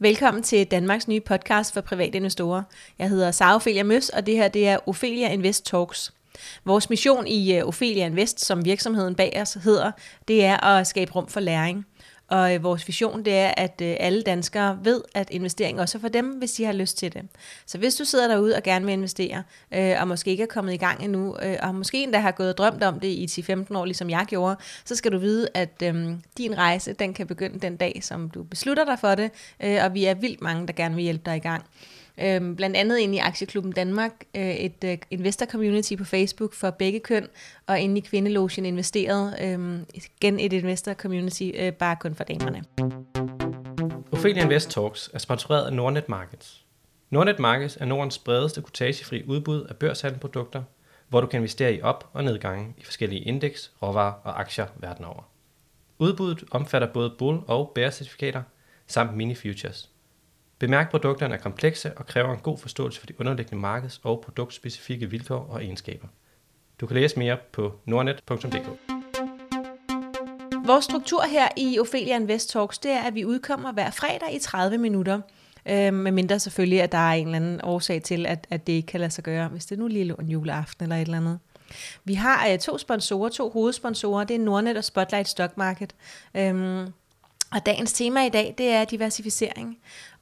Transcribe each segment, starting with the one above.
Velkommen til Danmarks nye podcast for private investorer. Jeg hedder Sara Ophelia Møs, og det her det er Ophelia Invest Talks. Vores mission i øh, Ophelia Invest, som virksomheden bag os hedder, det er at skabe rum for læring. Og øh, vores vision det er, at øh, alle danskere ved, at investering også er for dem, hvis de har lyst til det. Så hvis du sidder derude og gerne vil investere, øh, og måske ikke er kommet i gang endnu, øh, og måske endda har gået og drømt om det i 10-15 år, ligesom jeg gjorde, så skal du vide, at øh, din rejse den kan begynde den dag, som du beslutter dig for det, øh, og vi er vildt mange, der gerne vil hjælpe dig i gang. Øhm, blandt andet inde i Aktieklubben Danmark, øh, et øh, investor community på Facebook for begge køn, og inde i Kvindelogen investeret, øh, igen et investor community øh, bare kun for damerne. Ophelia Invest Talks er sponsoreret af Nordnet Markets. Nordnet Markets er Nordens bredeste kutagefri udbud af børshandelprodukter, hvor du kan investere i op- og nedgange i forskellige indeks, råvarer og aktier verden over. Udbuddet omfatter både bull- og bear certifikater samt mini-futures – Bemærk, produkterne er komplekse og kræver en god forståelse for de underliggende markeds- og produktspecifikke vilkår og egenskaber. Du kan læse mere på nordnet.dk. Vores struktur her i Ophelia Invest Talks, det er, at vi udkommer hver fredag i 30 minutter. Øh, med mindre selvfølgelig, at der er en eller anden årsag til, at, at det ikke kan lade sig gøre, hvis det nu lige lå en juleaften eller et eller andet. Vi har øh, to sponsorer, to hovedsponsorer, det er Nordnet og Spotlight Stock Market. Øhm, og dagens tema i dag, det er diversificering.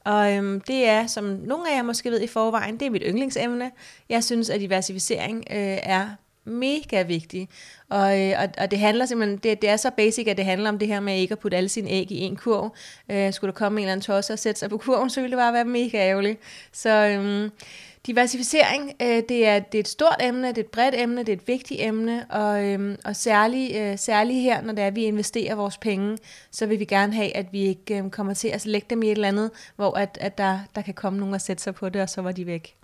Og øhm, det er, som nogle af jer måske ved i forvejen, det er mit yndlingsemne. Jeg synes, at diversificering øh, er mega vigtig. Og, øh, og, og det handler simpelthen, det, det er så basic, at det handler om det her med ikke at putte alle sine æg i en kurv. Øh, skulle der komme en eller anden tosse og sætte sig på kurven, så ville det bare være mega ærgerligt. Så øhm, Diversificering, øh, det, er, det er et stort emne, det er et bredt emne, det er et vigtigt emne, og, øh, og særligt øh, særlig her, når det er, at vi investerer vores penge, så vil vi gerne have, at vi ikke øh, kommer til at lægge dem i et eller andet, hvor at, at der, der kan komme nogen og sætte sig på det, og så var de væk.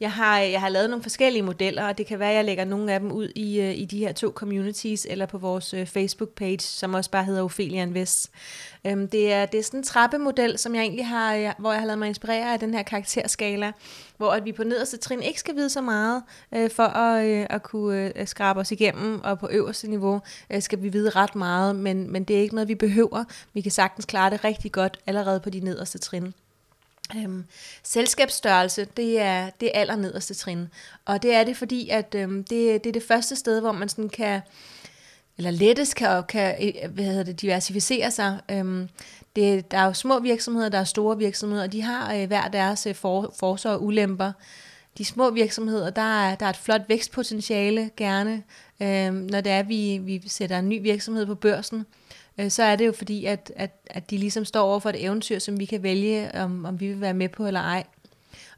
Jeg har, jeg har lavet nogle forskellige modeller, og det kan være, at jeg lægger nogle af dem ud i, øh, i de her to communities, eller på vores øh, Facebook-page, som også bare hedder Ophelia Invest. Øhm, det, er, det er sådan en trappemodel, som jeg egentlig har, øh, hvor jeg har lavet mig inspirere af den her karakterskala, hvor at vi på nederste trin ikke skal vide så meget øh, for at, øh, at kunne øh, skrabe os igennem, og på øverste niveau øh, skal vi vide ret meget, men, men det er ikke noget, vi behøver. Vi kan sagtens klare det rigtig godt allerede på de nederste trin. Øhm, selskabsstørrelse, det er det aller nederste trin. Og det er det, fordi at øhm, det, det er det første sted, hvor man sådan kan, eller lettest kan, kan øh, hvad hedder det, diversificere sig. Øhm, det, der er jo små virksomheder, der er store virksomheder, og de har øh, hver deres øh, for, forser og ulemper. De små virksomheder, der er, der er et flot vækstpotentiale gerne, øhm, når det er, at vi, vi sætter en ny virksomhed på børsen øh, så er det jo fordi, at, at, at de ligesom står over for et eventyr, som vi kan vælge, om, om vi vil være med på eller ej.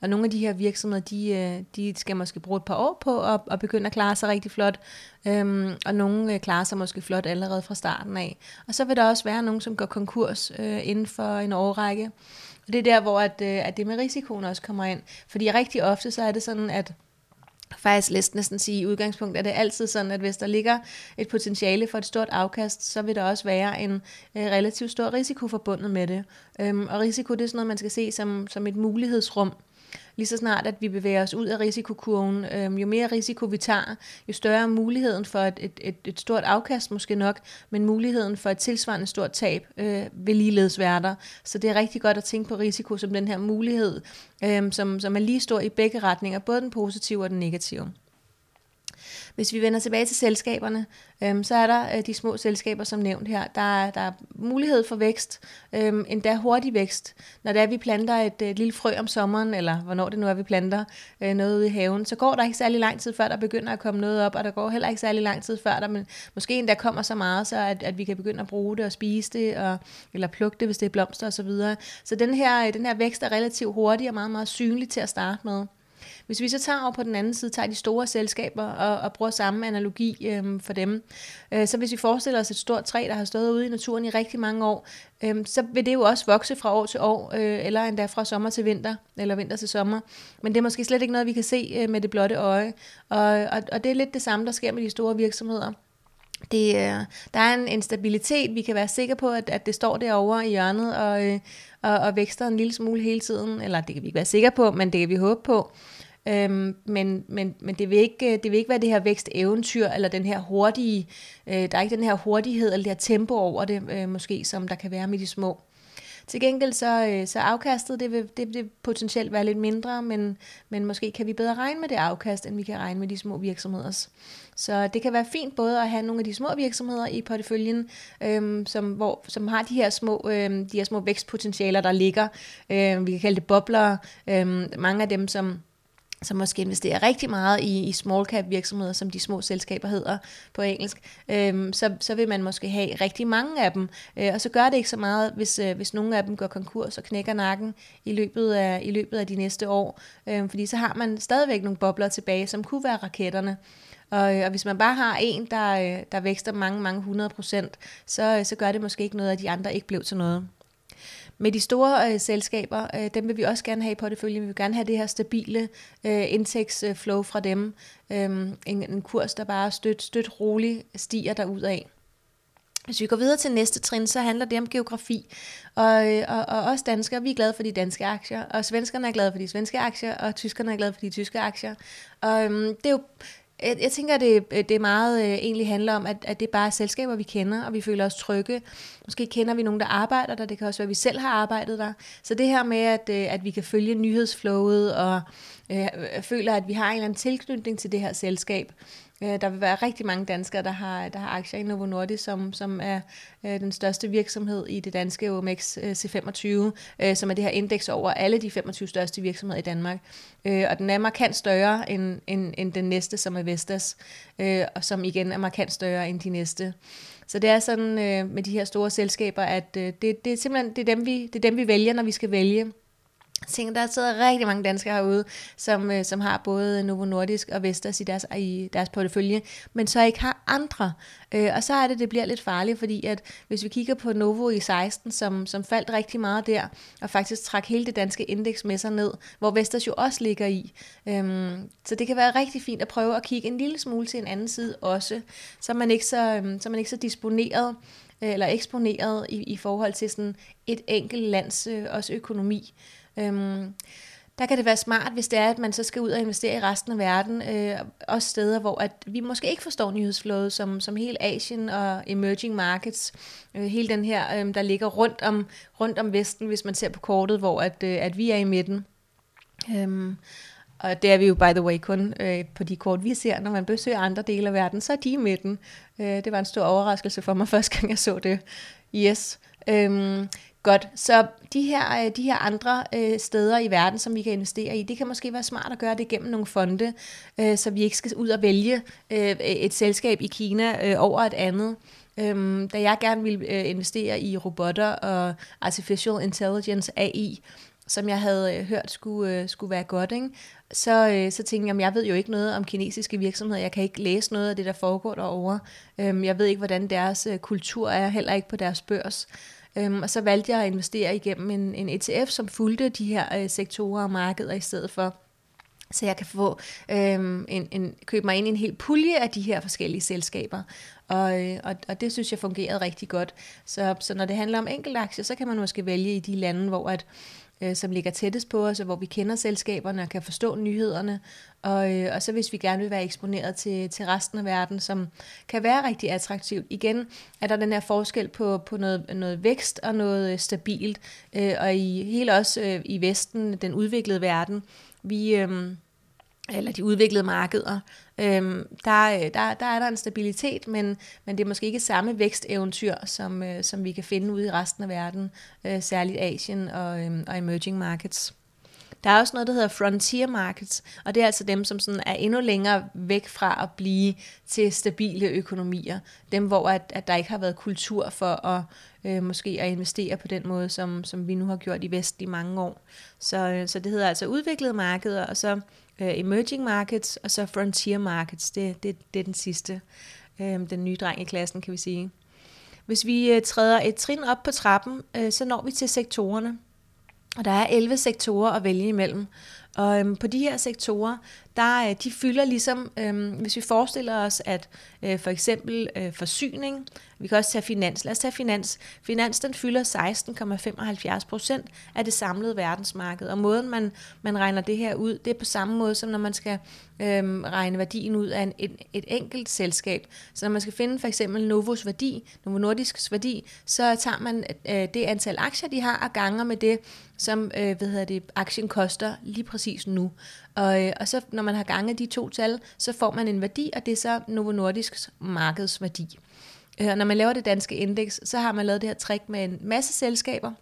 Og nogle af de her virksomheder, de, øh, de skal måske bruge et par år på at, at begynde at klare sig rigtig flot, øhm, og nogle øh, klarer sig måske flot allerede fra starten af. Og så vil der også være nogen, som går konkurs øh, inden for en årrække. Og det er der, hvor at, øh, at det med risikoen også kommer ind. Fordi rigtig ofte så er det sådan, at faktisk læst næsten sige, i udgangspunkt er det altid sådan, at hvis der ligger et potentiale for et stort afkast, så vil der også være en øh, relativt stor risiko forbundet med det. Øhm, og risiko, det er sådan noget, man skal se som, som et mulighedsrum lige så snart, at vi bevæger os ud af risikokurven, øh, jo mere risiko vi tager, jo større er muligheden for et, et, et, et stort afkast måske nok, men muligheden for et tilsvarende stort tab øh, vil ligeledes være der. Så det er rigtig godt at tænke på risiko som den her mulighed, øh, som, som er lige stor i begge retninger, både den positive og den negative. Hvis vi vender tilbage til selskaberne, øhm, så er der øh, de små selskaber, som nævnt her. Der er, der er mulighed for vækst, øhm, endda hurtig vækst. Når det er, at vi planter et, et lille frø om sommeren, eller hvornår det nu er, vi planter øh, noget ude i haven, så går der ikke særlig lang tid, før der begynder at komme noget op, og der går heller ikke særlig lang tid, før der men måske endda kommer så meget, så at, at vi kan begynde at bruge det og spise det, og, eller plukke det, hvis det er blomster osv. Så, videre. så den her, øh, den her vækst er relativt hurtig og meget, meget synlig til at starte med. Hvis vi så tager over på den anden side, tager de store selskaber og, og bruger samme analogi øhm, for dem, øh, så hvis vi forestiller os et stort træ, der har stået ude i naturen i rigtig mange år, øhm, så vil det jo også vokse fra år til år, øh, eller endda fra sommer til vinter, eller vinter til sommer. Men det er måske slet ikke noget, vi kan se øh, med det blotte øje. Og, og, og det er lidt det samme, der sker med de store virksomheder. Det, øh, der er en, en stabilitet, vi kan være sikre på, at, at det står derovre i hjørnet og, øh, og, og vækster en lille smule hele tiden. Eller det kan vi ikke være sikre på, men det kan vi håbe på. Øhm, men men, men det, vil ikke, det vil ikke være det her væksteventyr, eller den her hurtige, øh, der er ikke den her hurtighed, eller det her tempo over det, øh, måske, som der kan være med de små. Til gengæld så, øh, så afkastet, det vil, det vil potentielt være lidt mindre, men, men måske kan vi bedre regne med det afkast, end vi kan regne med de små virksomheders. Så det kan være fint både at have nogle af de små virksomheder i porteføljen, øhm, som, hvor, som har de her små, øhm, de her små vækstpotentialer, der ligger. Øhm, vi kan kalde det bobler. Øhm, mange af dem, som som måske investerer rigtig meget i, i small cap virksomheder, som de små selskaber hedder på engelsk, øhm, så, så vil man måske have rigtig mange af dem. Øh, og så gør det ikke så meget, hvis, øh, hvis nogle af dem går konkurs og knækker nakken i løbet af, i løbet af de næste år. Øh, fordi så har man stadigvæk nogle bobler tilbage, som kunne være raketterne. Og, øh, og hvis man bare har en, der, øh, der vækster mange, mange hundrede procent, så, øh, så gør det måske ikke noget, at de andre ikke blev til noget. Med de store øh, selskaber, øh, dem vil vi også gerne have i porteføljen. Vi vil gerne have det her stabile øh, indtægtsflow fra dem. Øh, en, en kurs, der bare støt, støt roligt stiger derudad. Hvis vi går videre til næste trin, så handler det om geografi. Og, øh, og, og os danskere, vi er glade for de danske aktier, og svenskerne er glade for de svenske aktier, og tyskerne er glade for de tyske aktier. Og øhm, det er jo jeg, jeg tænker, at det, øh, det er meget øh, egentlig handler om, at, at det er bare selskaber, vi kender, og vi føler os trygge. Måske kender vi nogen, der arbejder der, det kan også være, at vi selv har arbejdet der. Så det her med, at, øh, at vi kan følge nyhedsflowet, og Øh, øh, føler, at vi har en eller anden tilknytning til det her selskab, Øh, der vil være rigtig mange danskere, der har, der har aktier i Novo Nordisk, som, som er øh, den største virksomhed i det danske OMX øh, C25, øh, som er det her indeks over alle de 25 største virksomheder i Danmark. Øh, og den er markant større end, end, end den næste, som er Vestas, øh, og som igen er markant større end de næste. Så det er sådan øh, med de her store selskaber, at øh, det, det er simpelthen det er dem, vi, det er dem, vi vælger, når vi skal vælge tænker, der sidder rigtig mange danskere herude, som, øh, som har både Novo Nordisk og Vestas i deres, i deres portefølje, men så ikke har andre. Øh, og så er det, det bliver lidt farligt, fordi at hvis vi kigger på Novo i 16, som, som faldt rigtig meget der, og faktisk trak hele det danske indeks med sig ned, hvor Vestas jo også ligger i. Øhm, så det kan være rigtig fint at prøve at kigge en lille smule til en anden side også, så man ikke så, øhm, så, man ikke så disponeret øh, eller eksponeret i, i forhold til sådan et enkelt lands øh, også økonomi. Øhm, der kan det være smart, hvis det er, at man så skal ud og investere i resten af verden, øh, også steder, hvor at vi måske ikke forstår nyhedsflådet, som, som hele Asien og emerging markets, øh, hele den her, øh, der ligger rundt om, rundt om Vesten, hvis man ser på kortet, hvor at, øh, at vi er i midten. Øhm, og det er vi jo, by the way, kun øh, på de kort, vi ser. Når man besøger andre dele af verden, så er de i midten. Øh, det var en stor overraskelse for mig første gang, jeg så det. Yes. Øhm, Godt, så de her, øh, de her andre øh, steder i verden, som vi kan investere i, det kan måske være smart at gøre det gennem nogle fonde, øh, så vi ikke skal ud og vælge øh, et selskab i Kina øh, over et andet. Øhm, da jeg gerne ville øh, investere i robotter og artificial intelligence AI, som jeg havde øh, hørt skulle, øh, skulle være godt, ikke? Så, øh, så tænkte jeg, at jeg ved jo ikke noget om kinesiske virksomheder. Jeg kan ikke læse noget af det, der foregår derovre. Øhm, jeg ved ikke, hvordan deres øh, kultur er, heller ikke på deres børs. Øhm, og så valgte jeg at investere igennem en, en ETF, som fulgte de her øh, sektorer og markeder i stedet for. Så jeg kan få øhm, en, en, købe mig ind i en hel pulje af de her forskellige selskaber. Og, øh, og, og det synes jeg fungerede rigtig godt. Så, så når det handler om enkeltaktier, så kan man måske vælge i de lande, hvor at, øh, som ligger tættest på os, og hvor vi kender selskaberne og kan forstå nyhederne. Og, øh, og så hvis vi gerne vil være eksponeret til, til resten af verden, som kan være rigtig attraktivt. Igen er der den her forskel på, på noget, noget vækst og noget øh, stabilt. Øh, og i hele også øh, i Vesten, den udviklede verden, vi... Øh, eller de udviklede markeder, øhm, der, øh, der, der er der en stabilitet, men, men det er måske ikke samme væksteventyr, som, øh, som vi kan finde ude i resten af verden, øh, særligt Asien og, øh, og emerging markets. Der er også noget, der hedder frontier markets, og det er altså dem, som sådan er endnu længere væk fra at blive til stabile økonomier. Dem, hvor at, at der ikke har været kultur for at øh, måske at investere på den måde, som, som vi nu har gjort i Vest i mange år. Så, øh, så det hedder altså udviklede markeder, og så øh, emerging markets, og så frontier markets. Det, det, det er den sidste, øh, den nye dreng i klassen, kan vi sige. Hvis vi øh, træder et trin op på trappen, øh, så når vi til sektorerne. Og der er 11 sektorer at vælge imellem. Og øhm, på de her sektorer, der øh, de fylder ligesom, øhm, hvis vi forestiller os, at øh, for eksempel øh, forsyning, vi kan også tage finans, lad os tage finans. Finans, den fylder 16,75 procent af det samlede verdensmarked, og måden man, man regner det her ud, det er på samme måde, som når man skal øhm, regne værdien ud af en, et, et enkelt selskab. Så når man skal finde for eksempel Novos værdi, Novo Nordisks værdi, så tager man øh, det antal aktier, de har, og ganger med det, som øh, hvad hedder det, aktien koster lige præcis nu. Og, øh, og så når man har ganget de to tal, så får man en værdi, og det er så Novo Nordisks markedsværdi. Øh, når man laver det danske indeks, så har man lavet det her trick med en masse selskaber,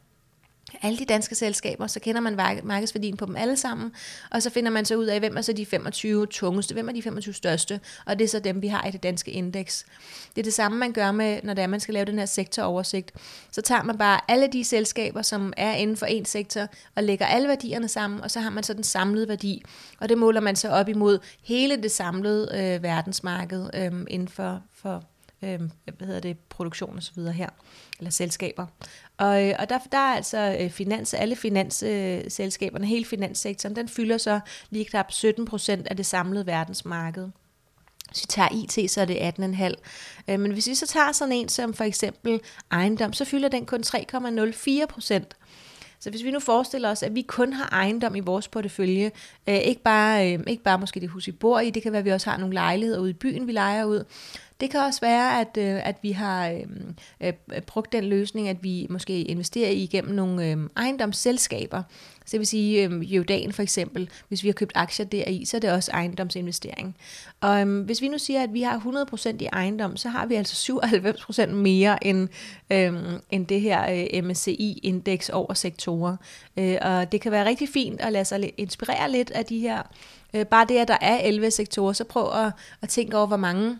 alle de danske selskaber, så kender man markedsværdien på dem alle sammen, og så finder man så ud af, hvem er så de 25 tungeste, hvem er de 25 største, og det er så dem, vi har i det danske indeks. Det er det samme, man gør med, når det er, man skal lave den her sektoroversigt. Så tager man bare alle de selskaber, som er inden for en sektor, og lægger alle værdierne sammen, og så har man så den samlede værdi, og det måler man så op imod hele det samlede øh, verdensmarked øh, inden for, for øh, hvad hedder det, produktion og så videre her, eller selskaber. Og, øh, og der, der er altså øh, finans, alle finansselskaberne, hele finanssektoren, den fylder så lige knap 17 procent af det samlede verdensmarked. Hvis vi tager IT, så er det 18,5. Øh, men hvis vi så tager sådan en som for eksempel ejendom, så fylder den kun 3,04 procent. Så hvis vi nu forestiller os, at vi kun har ejendom i vores portefølje, øh, ikke, bare, øh, ikke bare måske det hus, vi bor i, det kan være, at vi også har nogle lejligheder ude i byen, vi leger ud, det kan også være, at, øh, at vi har øh, øh, brugt den løsning, at vi måske investerer i igennem nogle øh, ejendomsselskaber. Så det vil sige, øh, Jordan for eksempel, hvis vi har købt aktier deri, så er det også ejendomsinvestering. Og øh, hvis vi nu siger, at vi har 100% i ejendom, så har vi altså 97% mere end, øh, end det her øh, MSCI-indeks over sektorer. Øh, og det kan være rigtig fint at lade sig inspirere lidt af de her øh, bare det, at der er 11 sektorer, så prøv at, at tænke over, hvor mange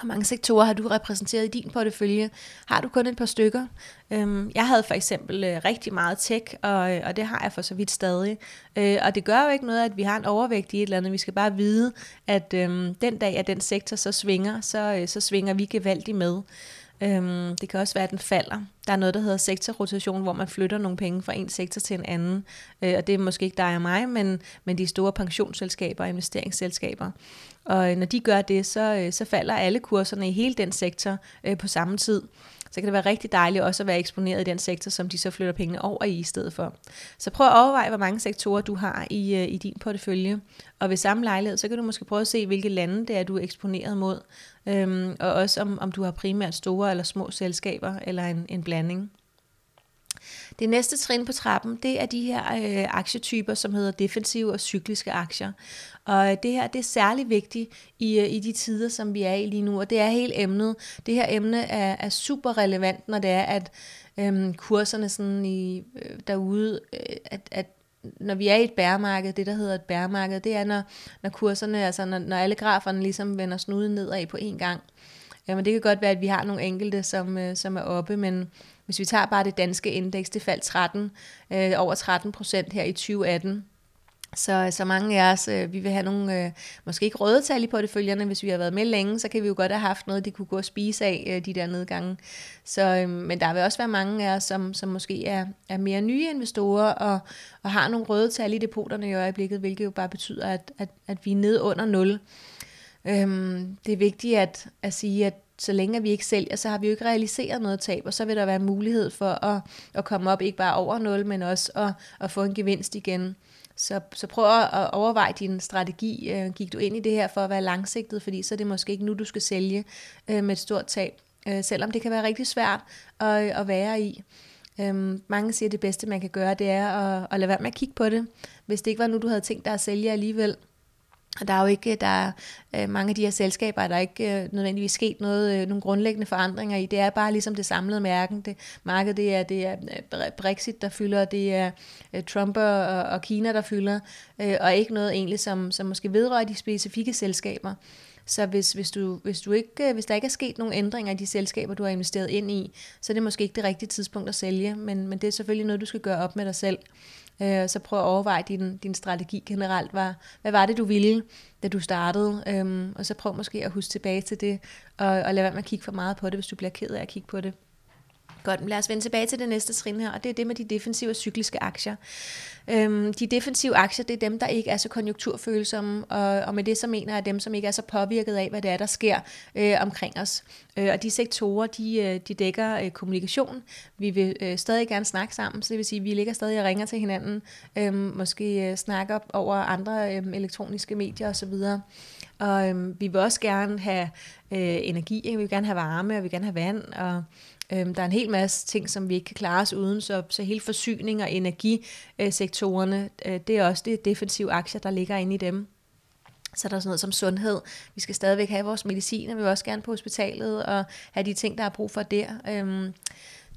hvor mange sektorer har du repræsenteret i din portefølje? Har du kun et par stykker? Øhm, jeg havde for eksempel øh, rigtig meget tech, og, øh, og det har jeg for så vidt stadig. Øh, og det gør jo ikke noget, at vi har en overvægt i et eller andet. Vi skal bare vide, at øhm, den dag, at den sektor så svinger, så, øh, så svinger vi gevaldigt med. Øhm, det kan også være, at den falder. Der er noget, der hedder sektorrotation, hvor man flytter nogle penge fra en sektor til en anden. Øh, og det er måske ikke dig og mig, men, men de store pensionsselskaber og investeringsselskaber. Og øh, når de gør det, så, øh, så falder alle kurserne i hele den sektor øh, på samme tid så kan det være rigtig dejligt også at være eksponeret i den sektor, som de så flytter pengene over i i stedet for. Så prøv at overveje, hvor mange sektorer du har i, øh, i din portefølje. Og ved samme lejlighed, så kan du måske prøve at se, hvilke lande det er, du er eksponeret mod. Øhm, og også om, om du har primært store eller små selskaber, eller en, en blanding. Det næste trin på trappen, det er de her øh, aktietyper, som hedder defensive og cykliske aktier. Og øh, det her, det er særlig vigtigt i, øh, i de tider, som vi er i lige nu, og det er helt emnet. Det her emne er, er super relevant, når det er, at øhm, kurserne sådan i, øh, derude, øh, at, at når vi er i et bæremarked, det der hedder et bæremarked, det er, når, når kurserne, altså når, når alle graferne ligesom vender snuden nedad på én gang. Jamen det kan godt være, at vi har nogle enkelte, som, øh, som er oppe, men hvis vi tager bare det danske indeks, det faldt 13, øh, over 13 procent her i 2018. Så, så mange af os, øh, vi vil have nogle, øh, måske ikke røde tal i porteføljerne, hvis vi har været med længe, så kan vi jo godt have haft noget, de kunne gå og spise af, øh, de der nedgange. Så, øh, men der vil også være mange af os, som, som måske er, er mere nye investorer, og, og har nogle røde tal i depoterne i øjeblikket, hvilket jo bare betyder, at, at, at vi er nede under 0. Øhm, det er vigtigt at, at sige, at så længe vi ikke sælger, så har vi jo ikke realiseret noget tab, og så vil der være mulighed for at, at komme op ikke bare over 0, men også at, at få en gevinst igen. Så, så prøv at overveje din strategi. Øh, gik du ind i det her for at være langsigtet, fordi så er det måske ikke nu, du skal sælge øh, med et stort tab, øh, selvom det kan være rigtig svært at, at være i. Øhm, mange siger, at det bedste, man kan gøre, det er at, at lade være med at kigge på det. Hvis det ikke var nu, du havde tænkt dig at sælge alligevel, der er jo ikke, der er øh, mange af de her selskaber, der er ikke øh, nødvendigvis sket noget, øh, nogle grundlæggende forandringer i. Det er bare ligesom det samlede mærken. Det, marked, det er, det er øh, Brexit, der fylder, det er øh, Trump og, og Kina, der fylder, øh, og ikke noget egentlig, som, som måske vedrører de specifikke selskaber. Så hvis, hvis, du, hvis, du ikke, øh, hvis der ikke er sket nogen ændringer i de selskaber, du har investeret ind i, så er det måske ikke det rigtige tidspunkt at sælge, men, men det er selvfølgelig noget, du skal gøre op med dig selv. Øh, så prøv at overveje din, din strategi generelt. Hvad, hvad var det, du ville, da du startede? Øhm, og så prøv måske at huske tilbage til det, og, og lad være med at kigge for meget på det, hvis du bliver ked af at kigge på det. Godt, men lad os vende tilbage til det næste trin her, og det er det med de defensive og cykliske aktier. Øhm, de defensive aktier, det er dem, der ikke er så konjunkturfølsomme, og, og med det så mener jeg dem, som ikke er så påvirket af, hvad det er, der sker øh, omkring os. Øh, og de sektorer, de, øh, de dækker øh, kommunikation. Vi vil øh, stadig gerne snakke sammen, så det vil sige, at vi ligger stadig og ringer til hinanden, øh, måske øh, snakker over andre øh, elektroniske medier osv., og øhm, vi vil også gerne have øh, energi, vi vil gerne have varme, og vi vil gerne have vand, og Øhm, der er en hel masse ting, som vi ikke kan klare os uden, så, så hele forsyning- og energisektorerne, øh, det er også det defensive aktier, der ligger inde i dem. Så der er sådan noget som sundhed. Vi skal stadigvæk have vores medicin, og vi vil også gerne på hospitalet og have de ting, der er brug for der. Øhm,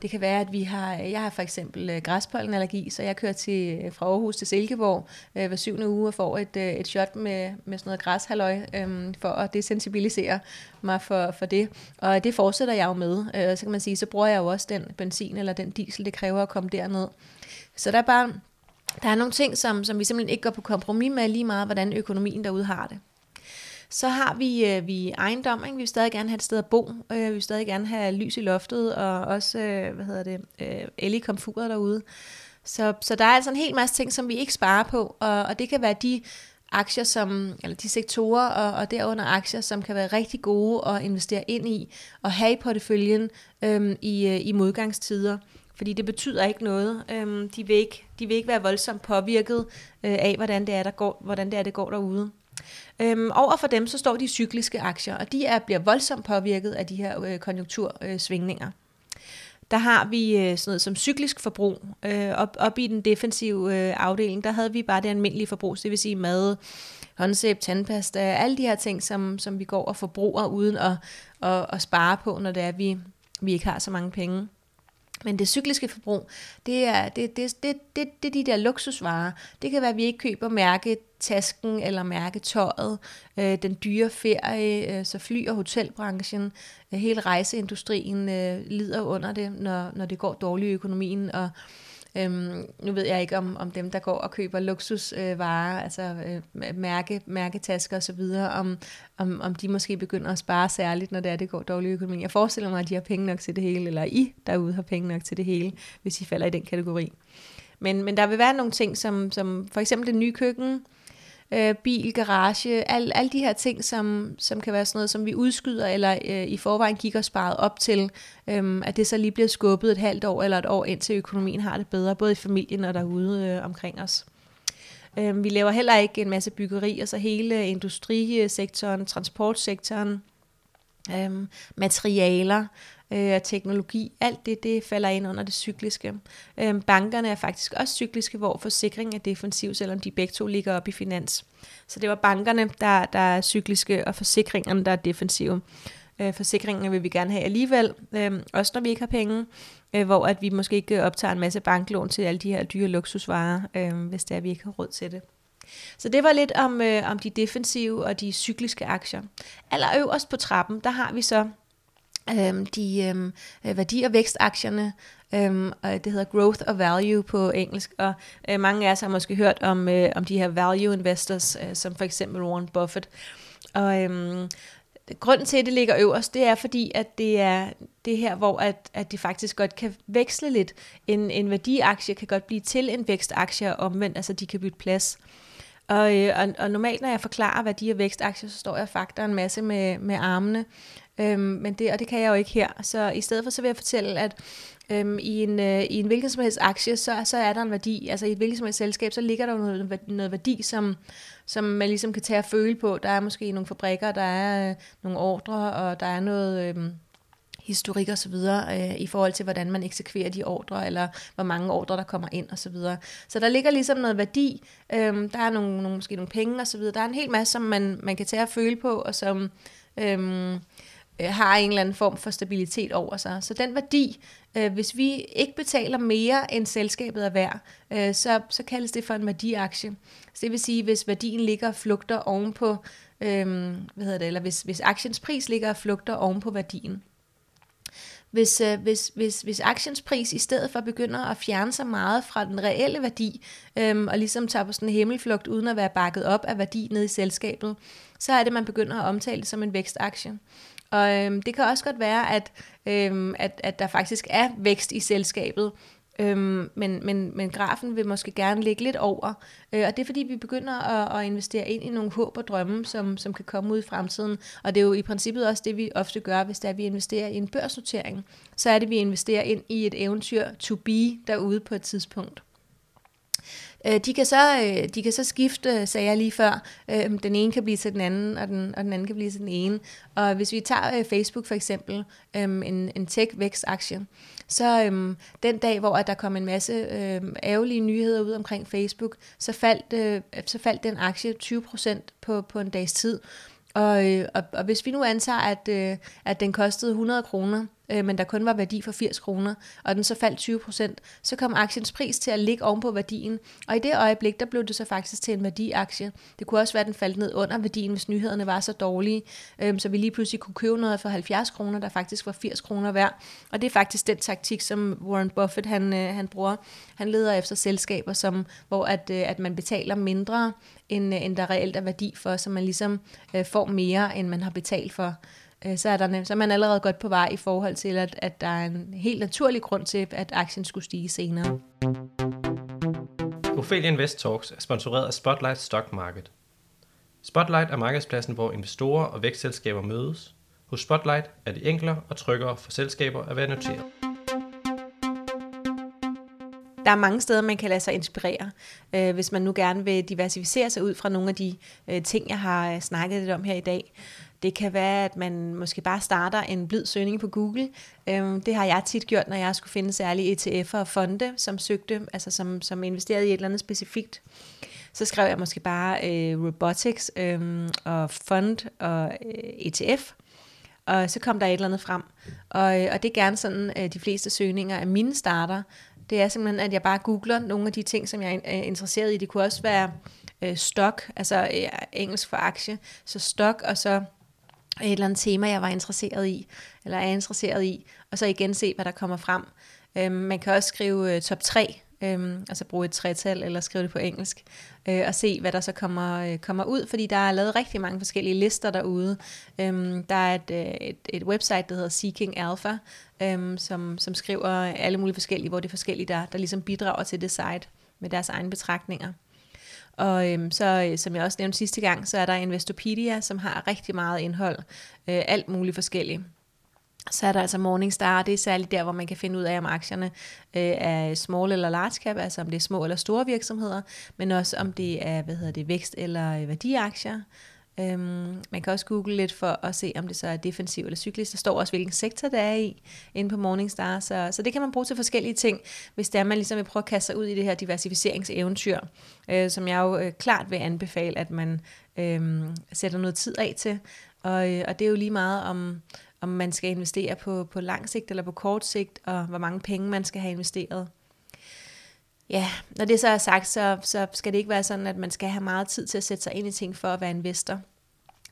det kan være, at vi har, jeg har for eksempel øh, græspollenallergi, så jeg kører til, øh, fra Aarhus til Silkeborg øh, hver syvende uge og får et, øh, et shot med, med sådan noget græshaløj, øh, for at desensibilisere mig for, for det. Og det fortsætter jeg jo med. Øh, så kan man sige, så bruger jeg jo også den benzin eller den diesel, det kræver at komme derned. Så der er bare, der er nogle ting, som, som vi simpelthen ikke går på kompromis med lige meget, hvordan økonomien derude har det. Så har vi, øh, vi ejendom, ikke? vi vil stadig gerne have et sted at bo, øh, vi vil stadig gerne have lys i loftet, og også, øh, hvad hedder det, øh, el i komfuret derude. Så, så der er altså en hel masse ting, som vi ikke sparer på, og, og det kan være de aktier, som, eller de sektorer og, og derunder aktier, som kan være rigtig gode at investere ind i, og have i porteføljen øhm, i, øh, i modgangstider. Fordi det betyder ikke noget. Øhm, de, vil ikke, de vil ikke være voldsomt påvirket øh, af, hvordan det er, der går, hvordan det er, det går derude. Øhm, over for dem så står de cykliske aktier, og de er, bliver voldsomt påvirket af de her øh, konjunktursvingninger. Der har vi øh, sådan noget som cyklisk forbrug. Øh, op, op i den defensive øh, afdeling, der havde vi bare det almindelige forbrug, det vil sige mad, håndsæb, tandpasta, alle de her ting, som, som vi går og forbruger uden at, at, at spare på, når det er, vi, vi ikke har så mange penge. Men det cykliske forbrug, det er, det, det, det, det, det er de der luksusvarer. Det kan være, at vi ikke køber mærke tasken eller mærketøjet, øh, den dyre ferie, øh, så fly- og hotelbranchen, øh, hele rejseindustrien øh, lider under det, når, når det går dårligt i økonomien, og Øhm, nu ved jeg ikke om, om dem, der går og køber luksusvarer, øh, altså øh, mærke, mærketasker osv., om, om, om de måske begynder at spare særligt, når det er, det går dårlig økonomi. Jeg forestiller mig, at de har penge nok til det hele, eller I derude har penge nok til det hele, hvis I falder i den kategori. Men, men der vil være nogle ting, som, som for eksempel det nye køkken, øh, bil, garage, alle al de her ting, som, som kan være sådan noget, som vi udskyder, eller øh, i forvejen kigger sparet op til, øh, at det så lige bliver skubbet et halvt år eller et år, indtil økonomien har det bedre, både i familien og derude øh, omkring os. Øh, vi laver heller ikke en masse byggeri, altså hele industrisektoren, transportsektoren, øh, materialer, øh, teknologi, alt det, det falder ind under det cykliske. Øh, bankerne er faktisk også cykliske, hvor forsikring er defensiv, selvom de begge to ligger op i finans. Så det var bankerne, der, der er cykliske, og forsikringerne, der er defensive. Øh, forsikringerne vil vi gerne have alligevel, øh, også når vi ikke har penge, øh, hvor at vi måske ikke optager en masse banklån til alle de her dyre luksusvarer, øh, hvis det er, at vi ikke har råd til det. Så det var lidt om, øh, om de defensive og de cykliske aktier. Allerøverst på trappen, der har vi så øhm, de øhm, øh, værdi- og vækstaktierne, øhm, og det hedder growth og value på engelsk, og øh, mange af os har måske hørt om, øh, om de her value investors, øh, som for eksempel Warren Buffett. Og øhm, grunden til, at det ligger øverst, det er fordi, at det er det her, hvor at, at det faktisk godt kan veksle lidt. En, en værdiaktie kan godt blive til en vækstaktie, og omvendt, altså de kan bytte plads. Og, øh, og, og normalt, når jeg forklarer værdi- og vækstaktier, så står jeg faktisk en masse med, med armene. Øhm, men det, og det kan jeg jo ikke her. Så i stedet for, så vil jeg fortælle, at øhm, i, en, øh, i en hvilken som helst aktie, så, så er der en værdi. Altså i et hvilket som helst selskab, så ligger der jo noget, noget værdi, som, som man ligesom kan tage og føle på. Der er måske nogle fabrikker, der er øh, nogle ordre, og der er noget... Øh, historik og så videre, øh, i forhold til, hvordan man eksekverer de ordre, eller hvor mange ordre, der kommer ind og så videre. Så der ligger ligesom noget værdi, øh, der er nogle, nogle, måske nogle penge og så videre. Der er en hel masse, som man, man kan tage og føle på, og som øh, øh, har en eller anden form for stabilitet over sig. Så den værdi, øh, hvis vi ikke betaler mere end selskabet er værd, øh, så, så kaldes det for en værdiaktie. Så det vil sige, hvis værdien ligger og flugter ovenpå, øh, hvad hedder det, eller hvis, hvis aktiens pris ligger og flugter ovenpå værdien. Hvis, øh, hvis, hvis, hvis aktiens pris i stedet for begynder at fjerne sig meget fra den reelle værdi, øh, og ligesom tager på sådan en himmelflugt uden at være bakket op af værdi nede i selskabet, så er det, man begynder at omtale det som en vækstaktie. Og øhm, det kan også godt være, at, øhm, at, at der faktisk er vækst i selskabet, Øhm, men, men, men grafen vil måske gerne ligge lidt over, øh, og det er fordi, vi begynder at, at investere ind i nogle håb og drømme, som, som kan komme ud i fremtiden. Og det er jo i princippet også det, vi ofte gør, hvis det er, vi investerer i en børsnotering. Så er det, vi investerer ind i et eventyr to be derude på et tidspunkt. Øh, de, kan så, øh, de kan så skifte, øh, sagde jeg lige før. Øh, den ene kan blive til den anden, og den, og den anden kan blive til den ene. Og hvis vi tager øh, Facebook for eksempel, øh, en, en tech-vækstaktie, så øhm, den dag, hvor at der kom en masse øhm, ærgerlige nyheder ud omkring Facebook, så faldt, øh, så faldt den aktie 20% på, på en dags tid. Og, øh, og, og hvis vi nu antager, at, øh, at den kostede 100 kroner, øh, men der kun var værdi for 80 kroner, og den så faldt 20 procent, så kom aktiens pris til at ligge oven på værdien. Og i det øjeblik, der blev det så faktisk til en værdiaktie. Det kunne også være, at den faldt ned under værdien, hvis nyhederne var så dårlige, øh, så vi lige pludselig kunne købe noget for 70 kroner, der faktisk var 80 kroner værd. Og det er faktisk den taktik, som Warren Buffett han, øh, han bruger. Han leder efter selskaber, som, hvor at, øh, at man betaler mindre, end, øh, end der reelt er værdi for, så man ligesom øh, får mere, end man har betalt for øh, så er, der, så er man allerede godt på vej i forhold til, at, at der er en helt naturlig grund til, at aktien skulle stige senere. Ophelia Invest Talks er sponsoreret af Spotlight Stock Market. Spotlight er markedspladsen, hvor investorer og vækstselskaber mødes. Hos Spotlight er det enklere og tryggere for selskaber at være noteret. Der er mange steder, man kan lade sig inspirere, øh, hvis man nu gerne vil diversificere sig ud fra nogle af de øh, ting, jeg har øh, snakket lidt om her i dag. Det kan være, at man måske bare starter en blid søgning på Google. Øhm, det har jeg tit gjort, når jeg skulle finde særlige ETF'er og fonde, som søgte, altså som, som investerede i et eller andet specifikt. Så skrev jeg måske bare øh, robotics øh, og fund og øh, ETF. Og så kom der et eller andet frem. Og, øh, og det er gerne sådan, øh, de fleste søgninger af mine starter. Det er simpelthen, at jeg bare googler nogle af de ting, som jeg er øh, interesseret i. Det kunne også være øh, stock, altså øh, engelsk for aktie. Så stock, og så et eller andet tema, jeg var interesseret i, eller er interesseret i, og så igen se, hvad der kommer frem. Øhm, man kan også skrive øh, top 3, øhm, altså bruge et tretal, eller skrive det på engelsk, øh, og se, hvad der så kommer, øh, kommer ud, fordi der er lavet rigtig mange forskellige lister derude. Øhm, der er et, øh, et, et website, der hedder Seeking Alpha, øhm, som, som skriver alle mulige forskellige, hvor det er forskellige, der, der ligesom bidrager til det site med deres egne betragtninger. Og øhm, så, øh, som jeg også nævnte sidste gang, så er der Investopedia, som har rigtig meget indhold. Øh, alt muligt forskelligt. Så er der altså Morningstar, det er særligt der, hvor man kan finde ud af, om aktierne øh, er small eller large cap, altså om det er små eller store virksomheder, men også om det er hvad hedder det, vækst- eller øh, værdiaktier. Øhm, man kan også google lidt for at se, om det så er defensiv eller cyklisk. Der står også, hvilken sektor det er i, inde på Morningstar. Så, så det kan man bruge til forskellige ting, hvis det er, man ligesom vil prøve at kaste sig ud i det her diversificeringseventyr, øh, som jeg jo øh, klart vil anbefale, at man øh, sætter noget tid af til. Og, øh, og det er jo lige meget om, om man skal investere på, på lang sigt eller på kort sigt, og hvor mange penge man skal have investeret. Ja, når det så er sagt, så, så skal det ikke være sådan, at man skal have meget tid til at sætte sig ind i ting for at være investor.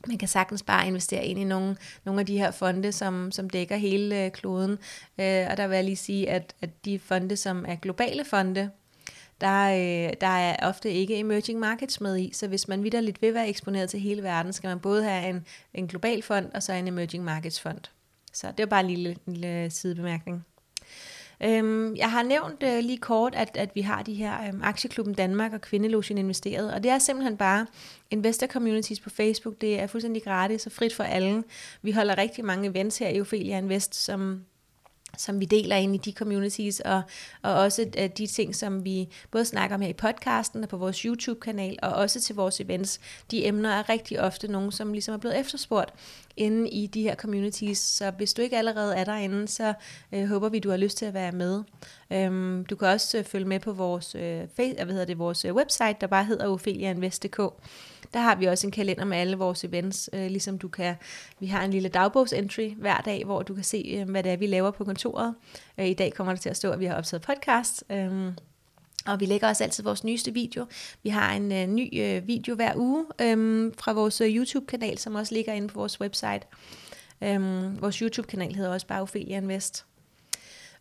Man kan sagtens bare investere ind i nogle, nogle af de her fonde, som, som dækker hele øh, kloden. Øh, og der vil jeg lige sige, at, at de fonde, som er globale fonde, der, øh, der er ofte ikke emerging markets med i. Så hvis man vidderligt vil være eksponeret til hele verden, skal man både have en, en global fond og så en emerging markets fond. Så det var bare en lille, en lille sidebemærkning. Øhm, jeg har nævnt øh, lige kort, at, at vi har de her øhm, Aktieklubben Danmark og Kvindelogien investeret, og det er simpelthen bare investor communities på Facebook. Det er fuldstændig gratis og frit for alle. Vi holder rigtig mange events her i Ophelia Invest, som som vi deler ind i de communities, og, og også øh, de ting, som vi både snakker om her i podcasten og på vores YouTube-kanal, og også til vores events. De emner er rigtig ofte nogle, som ligesom er blevet efterspurgt inde i de her communities, så hvis du ikke allerede er derinde, så øh, håber vi, du har lyst til at være med. Øhm, du kan også øh, følge med på vores, øh, face, hvad hedder det, vores øh, website, der bare hedder opheliainvest.dk. Der har vi også en kalender med alle vores events, øh, ligesom du kan, vi har en lille dagbogsentry hver dag, hvor du kan se, øh, hvad det er, vi laver på kontoret. Øh, I dag kommer der til at stå, at vi har optaget podcast, øh, og vi lægger også altid vores nyeste video. Vi har en øh, ny øh, video hver uge øh, fra vores øh, YouTube-kanal, som også ligger inde på vores website. Øh, vores YouTube-kanal hedder også bare Ophelia Invest.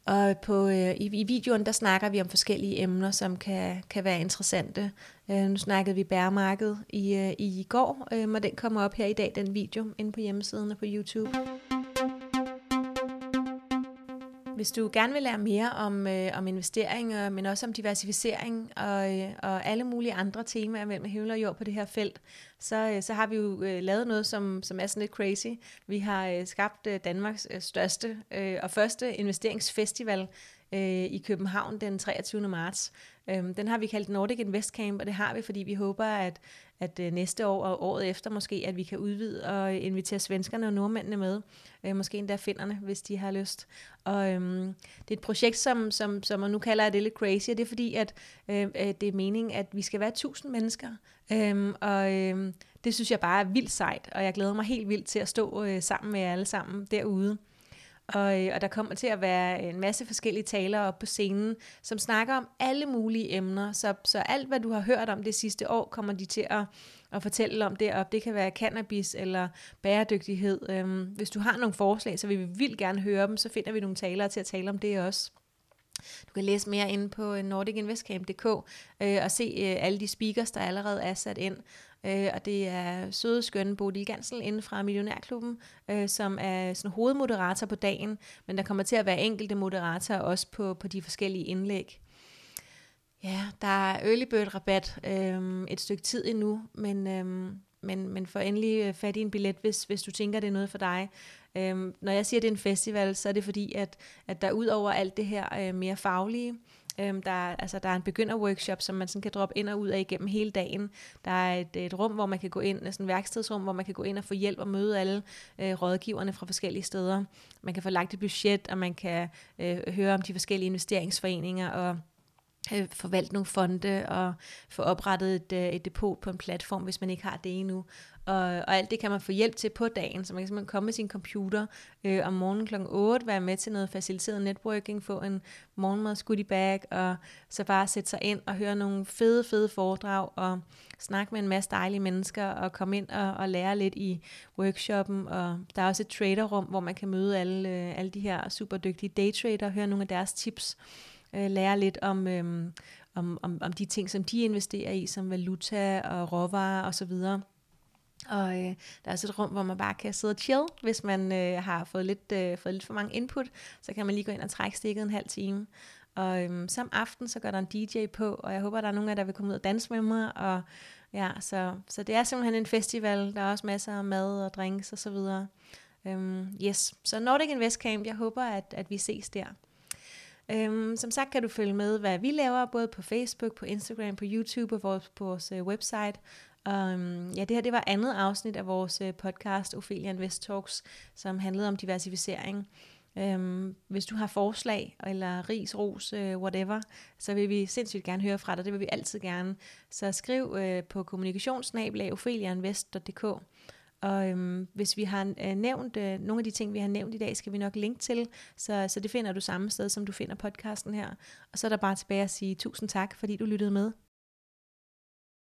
Og på, øh, i, i videoen, der snakker vi om forskellige emner, som kan, kan være interessante. Øh, nu snakkede vi bæremarked i, øh, i går, øh, og den kommer op her i dag, den video, inde på hjemmesiden og på YouTube. Mm. Hvis du gerne vil lære mere om, øh, om investeringer, men også om diversificering og, øh, og alle mulige andre temaer mellem himmel og jord på det her felt, så, øh, så har vi jo øh, lavet noget, som, som er sådan lidt crazy. Vi har øh, skabt øh, Danmarks øh, største øh, og første investeringsfestival øh, i København den 23. marts. Øhm, den har vi kaldt Nordic Invest Camp, og det har vi, fordi vi håber, at, at øh, næste år og året efter måske, at vi kan udvide og invitere svenskerne og nordmændene med. Øh, måske endda finderne, hvis de har lyst. Og øhm, det er et projekt, som, som, som man nu kalder det lidt crazy, og det er fordi, at øh, øh det er meningen, at vi skal være 1000 mennesker. Øhm, og øhm, det synes jeg bare er vildt sejt, og jeg glæder mig helt vildt til at stå øh, sammen med jer alle sammen derude. Og, øh, og der kommer til at være en masse forskellige talere op på scenen, som snakker om alle mulige emner. Så, så alt, hvad du har hørt om det sidste år, kommer de til at, at fortælle om derop. Det kan være cannabis eller bæredygtighed. Øhm, hvis du har nogle forslag, så vil vi vildt gerne høre dem. Så finder vi nogle talere til at tale om det også. Du kan læse mere inde på øh, nordicinvestcamp.dk øh, og se øh, alle de speakers, der allerede er sat ind. Øh, og det er søde, skønne Bodil Gansel inden fra Millionærklubben, øh, som er sådan hovedmoderator på dagen, men der kommer til at være enkelte moderatorer også på, på de forskellige indlæg. Ja, der er early bird rabat øh, et stykke tid endnu, men, øh, men, men få endelig øh, fat i en billet, hvis, hvis du tænker, det er noget for dig. Øh, når jeg siger, det er en festival, så er det fordi, at, at der ud over alt det her øh, mere faglige, Øhm, der, er, altså, der er en begynderworkshop, som man sådan kan droppe ind og ud af igennem hele dagen. Der er et, et rum, hvor man kan gå ind, sådan et værkstedsrum, hvor man kan gå ind og få hjælp og møde alle øh, rådgiverne fra forskellige steder. Man kan få lagt et budget, og man kan øh, høre om de forskellige investeringsforeninger og øh, forvalte nogle fonde og få oprettet et, øh, et depot på en platform, hvis man ikke har det endnu. Og, og alt det kan man få hjælp til på dagen, så man kan simpelthen komme med sin computer øh, om morgenen kl. 8, være med til noget faciliteret networking, få en morgenmads goodie bag, og så bare sætte sig ind og høre nogle fede, fede foredrag, og snakke med en masse dejlige mennesker, og komme ind og, og lære lidt i workshoppen. Og der er også et traderrum, hvor man kan møde alle, øh, alle de her super dygtige daytrader, og høre nogle af deres tips, øh, lære lidt om, øh, om, om, om de ting, som de investerer i, som valuta og råvarer osv., og og øh, der er også et rum, hvor man bare kan sidde og chill, hvis man øh, har fået lidt, øh, fået lidt for mange input, så kan man lige gå ind og trække stikket en halv time. Og øhm, som aften, så går der en DJ på, og jeg håber, der er nogen af jer, der vil komme ud og danse med mig. Og, ja, så, så det er simpelthen en festival. Der er også masser af mad og drinks og så videre. Øhm, yes, så Nordic Invest Camp, jeg håber, at, at vi ses der. Øhm, som sagt kan du følge med, hvad vi laver, både på Facebook, på Instagram, på YouTube og vores, på vores øh, website. Um, ja, det her det var andet afsnit af vores øh, podcast, Ophelia Invest Talks, som handlede om diversificering. Um, hvis du har forslag, eller ris, ros, uh, whatever, så vil vi sindssygt gerne høre fra dig. Det vil vi altid gerne. Så skriv uh, på kommunikationsnabelagophelianvest.dk Og øhm, hvis vi har øh, nævnt øh, nogle af de ting, vi har nævnt i dag, skal vi nok linke til, så, så det finder du samme sted, som du finder podcasten her. Og så er der bare tilbage at sige tusind tak, fordi du lyttede med.